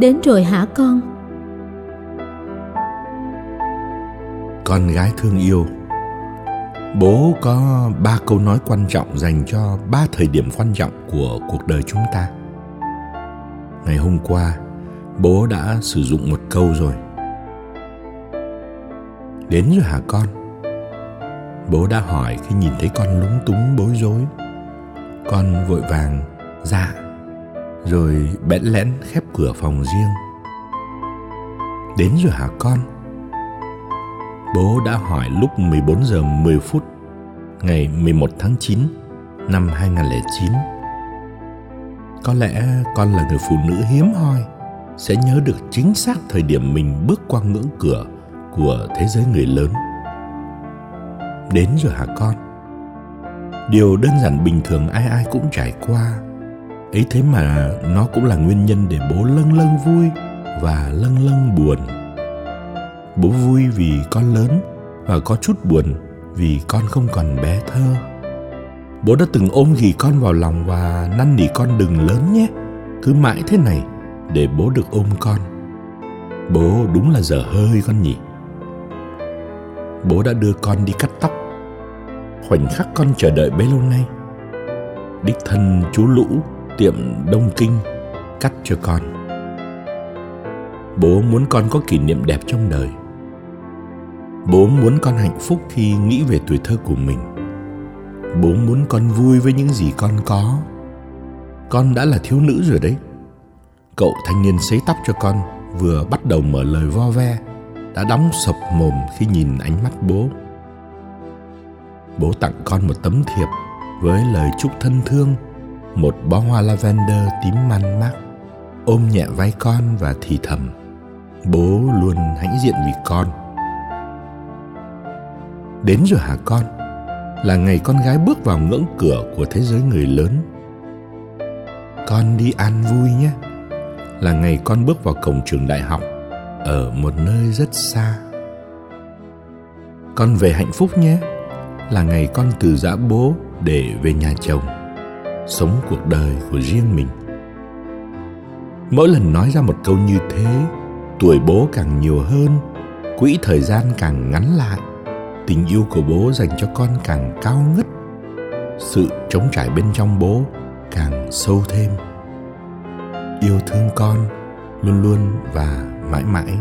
Đến rồi hả con? Con gái thương yêu Bố có ba câu nói quan trọng dành cho ba thời điểm quan trọng của cuộc đời chúng ta. Ngày hôm qua, bố đã sử dụng một câu rồi. Đến rồi hả con? Bố đã hỏi khi nhìn thấy con lúng túng bối rối. Con vội vàng dạ rồi bẽn lẽn khép cửa phòng riêng. Đến rồi hả con? Bố đã hỏi lúc 14 giờ 10 phút ngày 11 tháng 9 năm 2009. Có lẽ con là người phụ nữ hiếm hoi, sẽ nhớ được chính xác thời điểm mình bước qua ngưỡng cửa của thế giới người lớn. Đến rồi hả con? Điều đơn giản bình thường ai ai cũng trải qua. Ấy thế mà nó cũng là nguyên nhân để bố lâng lâng vui và lâng lâng buồn. Bố vui vì con lớn và có chút buồn vì con không còn bé thơ. Bố đã từng ôm ghì con vào lòng và năn nỉ con đừng lớn nhé, cứ mãi thế này để bố được ôm con. Bố đúng là dở hơi con nhỉ. Bố đã đưa con đi cắt tóc. Khoảnh khắc con chờ đợi bấy lâu nay, đích thân chú lũ tiệm đông kinh cắt cho con. Bố muốn con có kỷ niệm đẹp trong đời. Bố muốn con hạnh phúc khi nghĩ về tuổi thơ của mình. Bố muốn con vui với những gì con có. Con đã là thiếu nữ rồi đấy. Cậu thanh niên sấy tóc cho con vừa bắt đầu mở lời vo ve, đã đóng sập mồm khi nhìn ánh mắt bố. Bố tặng con một tấm thiệp với lời chúc thân thương một bó hoa lavender tím man mác ôm nhẹ vai con và thì thầm bố luôn hãnh diện vì con Đến rồi hả con? Là ngày con gái bước vào ngưỡng cửa của thế giới người lớn. Con đi an vui nhé. Là ngày con bước vào cổng trường đại học ở một nơi rất xa. Con về hạnh phúc nhé. Là ngày con từ giã bố để về nhà chồng, sống cuộc đời của riêng mình. Mỗi lần nói ra một câu như thế, tuổi bố càng nhiều hơn, quỹ thời gian càng ngắn lại tình yêu của bố dành cho con càng cao ngất sự trống trải bên trong bố càng sâu thêm yêu thương con luôn luôn và mãi mãi